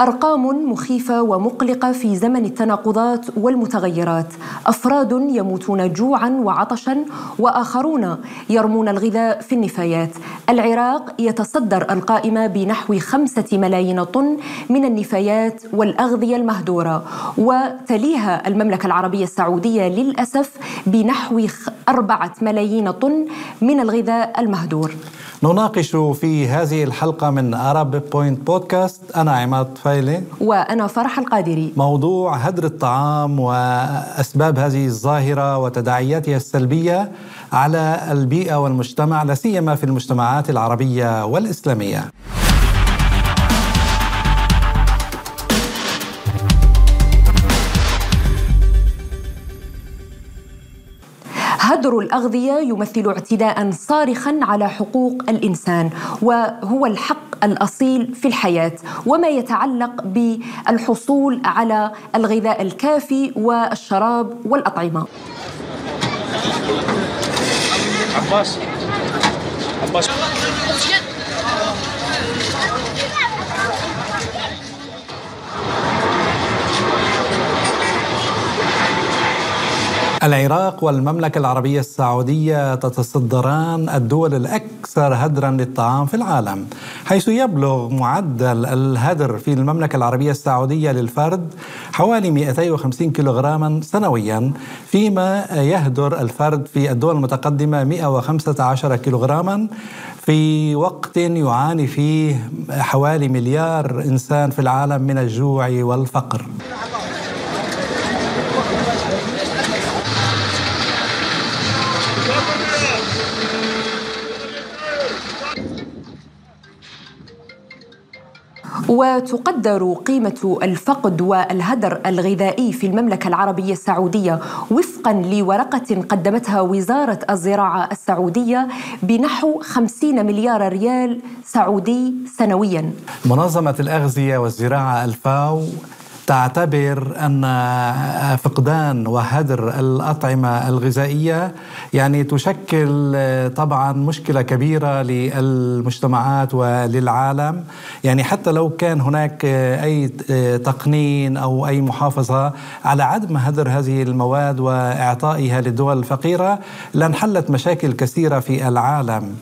أرقام مخيفة ومقلقة في زمن التناقضات والمتغيرات. أفراد يموتون جوعا وعطشا وآخرون يرمون الغذاء في النفايات. العراق يتصدر القائمة بنحو خمسة ملايين طن من النفايات والأغذية المهدورة. وتليها المملكة العربية السعودية للأسف بنحو أربعة ملايين طن من الغذاء المهدور. نناقش في هذه الحلقة من أرب بوينت بودكاست أنا عماد طفيلي وأنا فرح القادري. موضوع هدر الطعام وأسباب هذه الظاهرة وتداعياتها السلبية على البيئة والمجتمع لا سيما في المجتمعات العربية والإسلامية. هدر الأغذية يمثل اعتداء صارخا على حقوق الإنسان وهو الحق الأصيل في الحياة وما يتعلق بالحصول على الغذاء الكافي والشراب والأطعمة. عباس عباس العراق والمملكة العربية السعودية تتصدران الدول الأكثر هدرا للطعام في العالم حيث يبلغ معدل الهدر في المملكة العربية السعودية للفرد حوالي 250 كيلوغراما سنويا فيما يهدر الفرد في الدول المتقدمة 115 كيلوغراما في وقت يعاني فيه حوالي مليار إنسان في العالم من الجوع والفقر. وتقدر قيمة الفقد والهدر الغذائي في المملكة العربية السعودية. وفقا لورقة قدمتها وزارة الزراعة السعودية بنحو 50 مليار ريال سعودي سنويا. منظمة الأغذية والزراعة ألفاو تعتبر أن فقدان وهدر الأطعمة الغذائية يعني تشكل طبعا مشكلة كبيرة للمجتمعات وللعالم. يعني حتى لو كان هناك أي تقنين أو أي محافظة على عدم هدر هذه المواد وإعطائها للدول الفقيره لانحلت مشاكل كثيرة في العالم.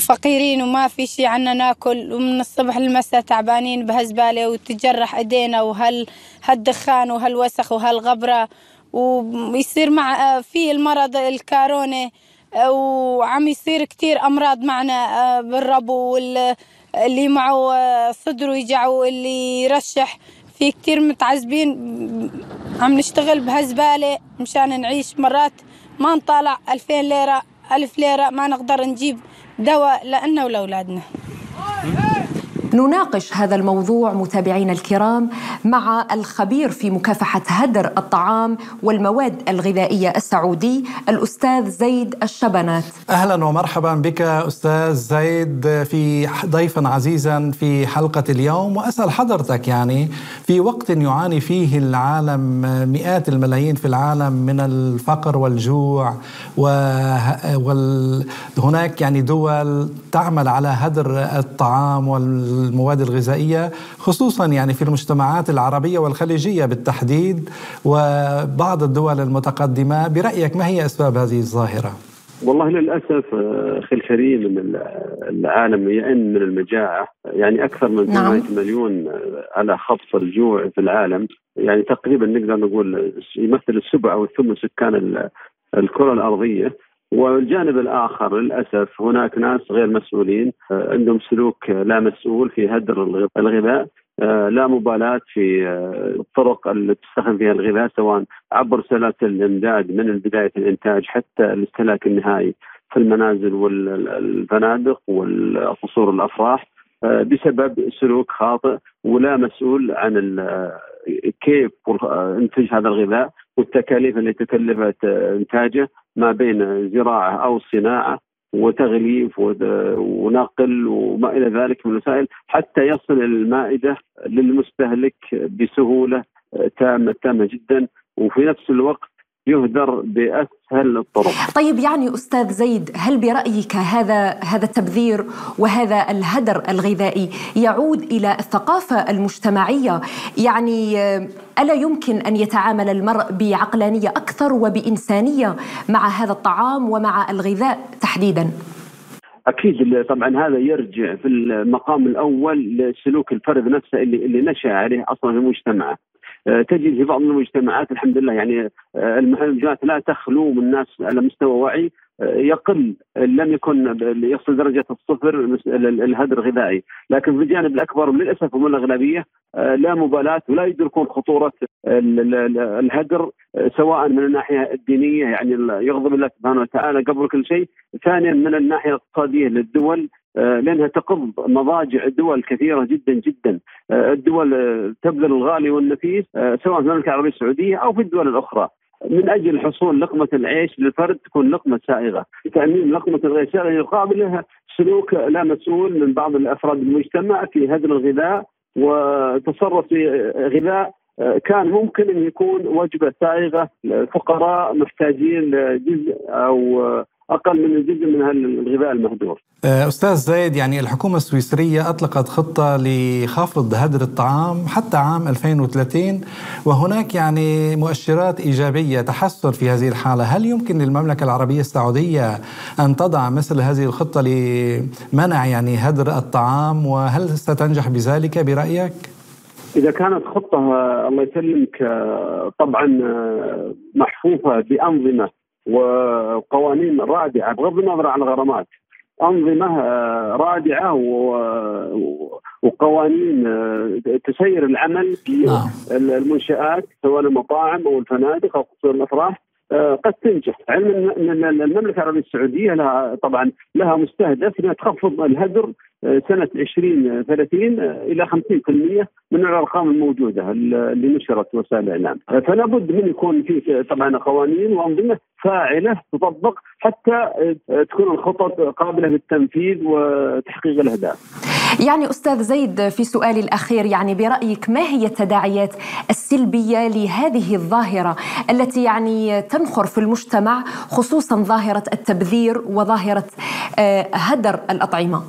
فقيرين وما في شيء عنا ناكل ومن الصبح للمساء تعبانين بهالزبالة وتجرح إيدينا وهال هالدخان وهالوسخ وهالغبرة. ويصير مع في المرض الكارونة وعم يصير كتير أمراض معنا بالربو واللي معه صدره يجع واللي يرشح. في كتير متعذبين. عم نشتغل بهالزبالة مشان نعيش مرات ما نطالع ألفين ليرة. ألف ليرة ما نقدر نجيب دواء لنا ولأولادنا نناقش هذا الموضوع متابعينا الكرام مع الخبير في مكافحة هدر الطعام والمواد الغذائية السعودي الأستاذ زيد الشبنات. أهلا ومرحبا بك أستاذ زيد في ضيفا عزيزا في حلقة اليوم. وأسأل حضرتك يعني في وقت يعاني فيه العالم مئات الملايين في العالم من الفقر والجوع وهناك يعني دول تعمل على هدر الطعام وال المواد الغذائية خصوصا يعني في المجتمعات العربية والخليجية بالتحديد وبعض الدول المتقدمة برأيك ما هي أسباب هذه الظاهرة؟ والله للأسف آه، أخي الكريم ان العالم يئن من المجاعة يعني أكثر من 8 نعم. مليون آه، على خفض الجوع في العالم يعني تقريبا نقدر نقول يمثل السبع أو الثمن سكان الكرة الأرضية والجانب الآخر للأسف هناك ناس غير مسؤولين آه، عندهم سلوك لا مسؤول في هدر الغذاء آه، لا مبالاة في آه، الطرق اللي تستخدم فيها الغذاء سواء عبر سلاسل الإمداد من بداية الإنتاج حتى الاستهلاك النهائي في المنازل والفنادق والقصور الأفراح بسبب سلوك خاطئ ولا مسؤول عن كيف انتج هذا الغذاء. والتكاليف اللي تكلفت إنتاجه ما بين زراعة أو صناعة وتغليف ونقل وما إلى ذلك من الوسائل حتى يصل المائدة للمستهلك بسهولة تامة تامة جدا. وفي نفس الوقت يهدر بأسهل الطرق. طيب يعني أستاذ زيد هل برأيك هذا هذا التبذير وهذا الهدر الغذائي يعود إلى الثقافة المجتمعية يعني ألا يمكن أن يتعامل المرء بعقلانية أكثر وبإنسانية مع هذا الطعام ومع الغذاء تحديدا؟ أكيد طبعا هذا يرجع في المقام الأول لسلوك الفرد نفسه اللي اللي نشأ عليه أصلا. آه، تجد في بعض المجتمعات الحمد لله يعني آه، المهرجانات لا تخلو من ناس على مستوى وعي آه، يقل لم يكن يصل درجة الصفر الهدر الغذائي، لكن في الجانب الأكبر للأسف هم الأغلبية لا مبالاة ولا يدركون خطورة الهدر سواء من الناحية الدينية يعني يغضب الله سبحانه وتعالى قبل كل شيء، ثانيا من الناحية الاقتصادية للدول آه، لأنها تقض مضاجع الدول كثيرة جدا جدا. آه، الدول آه، تبذل الغالي والنفيس سواء في المملكة العربية السعودية أو في الدول الأخرى. من أجل حصول لقمة العيش للفرد تكون لقمة سائغة، تامين لقمة العيش يقابلها سلوك لا مسؤول من بعض الأفراد المجتمع في هدر الغذاء وتصرف في غذاء كان ممكن أن يكون وجبة سائغة فقراء محتاجين جزء أو أقل من الجزء من الغذاء المهدور. آه، أستاذ زايد يعني الحكومة السويسرية أطلقت خطة لخفض هدر الطعام حتى عام 2030 وهناك يعني مؤشرات إيجابية تحسن في هذه الحالة، هل يمكن للمملكة العربية السعودية أن تضع مثل هذه الخطة لمنع يعني هدر الطعام وهل ستنجح بذلك برأيك؟ إذا كانت خطة الله يسلمك آه، طبعا آه، محفوفة بأنظمة وقوانين رادعة بغض النظر عن الغرامات أنظمة آه، رادعة وقوانين آه، تسير العمل في نعم. المنشات سواء المطاعم أو الفنادق أو قصور الأفراح قد تنجح. علما ان المملكة العربية السعودية لها طبعا لها مستهدف إنها تخفض الهدر سنة 2030 إلى 50% من الأرقام الموجودة اللي نشرت وسائل الإعلام، فلا بد من يكون في طبعا قوانين وأنظمة فاعلة تطبق حتى تكون الخطط قابلة للتنفيذ وتحقيق الأهداف. يعني أستاذ زيد في سؤالي الأخير يعني برأيك ما هي التداعيات السلبية لهذه الظاهرة التي يعني تنخر في المجتمع خصوصا ظاهرة التبذير وظاهرة آه، هدر الأطعمة؟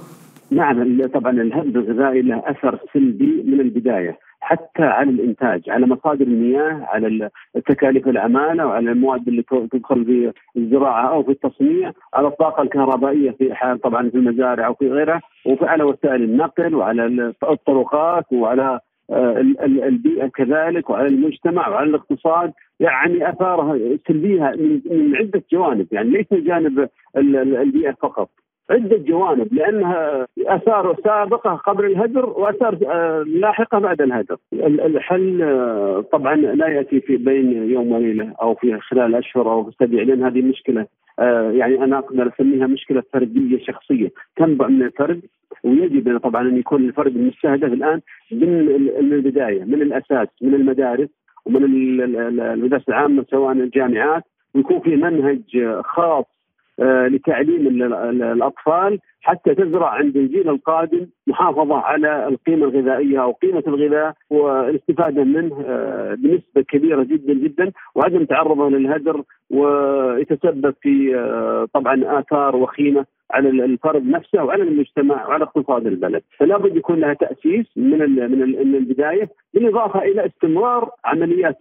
نعم طبعا الهدر الغذائي له أثر سلبي من البداية حتى على الإنتاج على مصادر المياه على تكاليف العماله وعلى المواد اللي تدخل في الزراعة أو في التصنيع على الطاقة الكهربائية في حال طبعا في المزارع أو في غيرها وعلى وسائل النقل وعلى الطرقات وعلى آه، البيئة كذلك وعلى المجتمع وعلى الاقتصاد. يعني آثارها سلبيه من عدة جوانب يعني ليس جانب البيئة فقط. عدة جوانب لأنها آثار سابقة قبل الهدر وآثار آه، لاحقة بعد الهدر. الحل آه، طبعا لا يأتي في بين يوم وليلة أو في خلال أشهر أو اسابيع لأن هذه مشكلة آه، يعني أنا أقدر أسميها مشكلة فردية شخصية تنبع من الفرد ويجب طبعا أن يكون الفرد المستهدف الآن من البداية من الأساس من المدارس ومن المدارس العامة سواء الجامعات ويكون في منهج خاص لتعليم الأطفال حتى تزرع عند الجيل القادم محافظة على القيمة الغذائية أو قيمة الغذاء والاستفاده منه آه، بنسبة كبيرة جدا جدا وعدم تعرضه للهدر ويتسبب في آه، طبعا آثار وخيمة على الفرد نفسه وعلى المجتمع وعلى اقتصاد البلد، فلا بد يكون لها تأسيس من من البداية بالإضافة إلى استمرار عمليات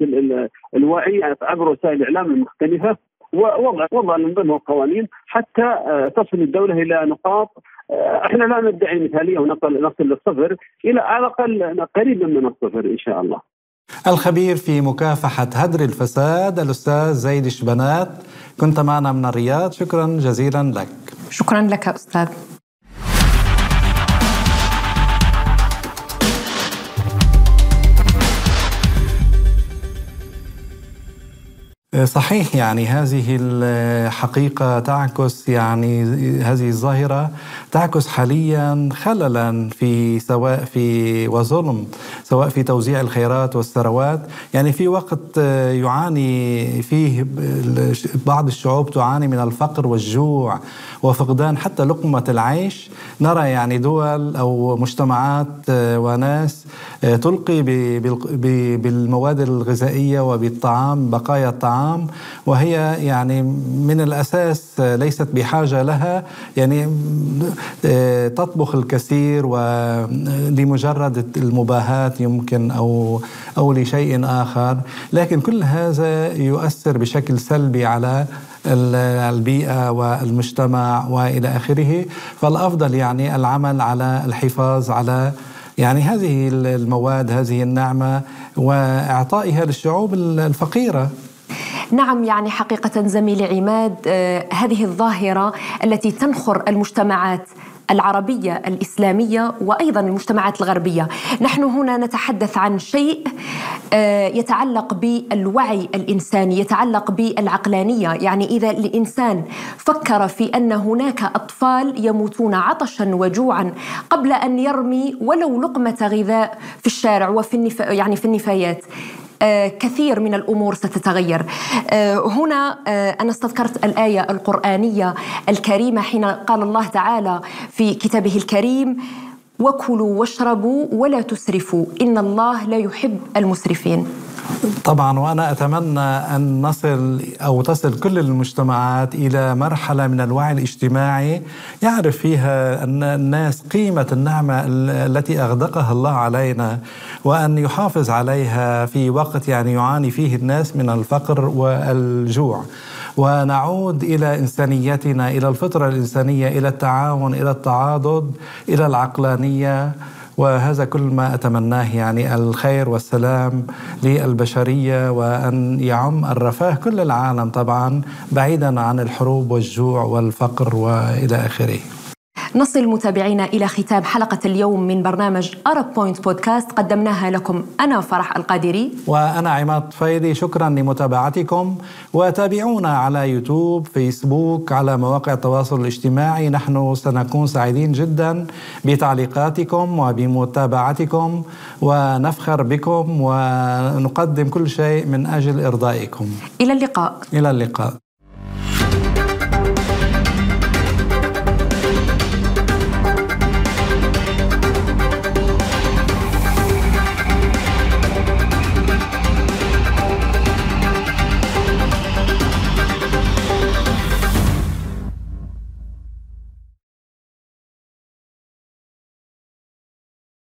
الوعي عبر وسائل الإعلام المختلفة ووضع وضع الانظمه والقوانين حتى آه، تصل الدولة إلى نقاط آه، إحنا لا ندعي مثالية ونصل نصل للصفر إلى على الأقل قريبا من الصفر إن شاء الله. الخبير في مكافحة هدر الفساد الأستاذ زيد شبنات كنت معنا من الرياض شكرا جزيلا لك. شكرا لك أستاذ. صحيح يعني هذه الحقيقة تعكس يعني هذه الظاهرة تعكس حاليا خللا في سواء في وظلم سواء في توزيع الخيرات والثروات. يعني في وقت يعاني فيه بعض الشعوب تعاني من الفقر والجوع وفقدان حتى لقمة العيش. نرى يعني دول أو مجتمعات وناس تلقي بالمواد الغذائية وبالطعام بقايا الطعام. الطعام وهي يعني من الأساس ليست بحاجة لها يعني تطبخ الكثير ولمجرد المباهاة يمكن أو أو لشيء آخر. لكن كل هذا يؤثر بشكل سلبي على البيئة والمجتمع وإلى آخره. فالأفضل يعني العمل على الحفاظ على يعني هذه المواد هذه النعمة وإعطائها للشعوب الفقيرة. نعم يعني حقيقة زميلي عماد آه هذه الظاهرة التي تنخر المجتمعات العربية الإسلامية وأيضا المجتمعات الغربية. نحن هنا نتحدث عن شيء آه، يتعلق بالوعي الإنساني يتعلق بالعقلانية. يعني إذا الإنسان فكر في أن هناك أطفال يموتون عطشا وجوعا قبل أن يرمي ولو لقمة غذاء في الشارع وفي النف... يعني في النفايات كثير من الأمور ستتغير. آه، هنا آه، أنا استذكرت الآية القرآنية الكريمة حين قال الله تعالى في كتابه الكريم: وكلوا واشربوا ولا تسرفوا إن الله لا يحب المسرفين. طبعا وأنا أتمنى أن نصل أو تصل كل المجتمعات إلى مرحلة من الوعي الاجتماعي يعرف فيها أن الناس قيمة النعمة التي أغدقها الله علينا وأن يحافظ عليها في وقت يعني يعاني فيه الناس من الفقر والجوع. ونعود إلى إنسانيتنا إلى الفطرة الإنسانية إلى التعاون إلى التعاضد إلى العقلانية وهذا كل ما أتمناه يعني الخير والسلام للبشرية وأن يعم الرفاه كل العالم طبعا بعيدا عن الحروب والجوع والفقر وإلى آخره. نصل متابعينا إلى ختام حلقة اليوم من برنامج أرب بوينت بودكاست قدمناها لكم أنا فرح القادري. وأنا عماد طفيلي شكرا لمتابعتكم. وتابعونا على يوتيوب فيسبوك على مواقع التواصل الاجتماعي. نحن سنكون سعيدين جدا بتعليقاتكم وبمتابعتكم. ونفخر بكم ونقدم كل شيء من أجل إرضائكم. إلى اللقاء. إلى اللقاء.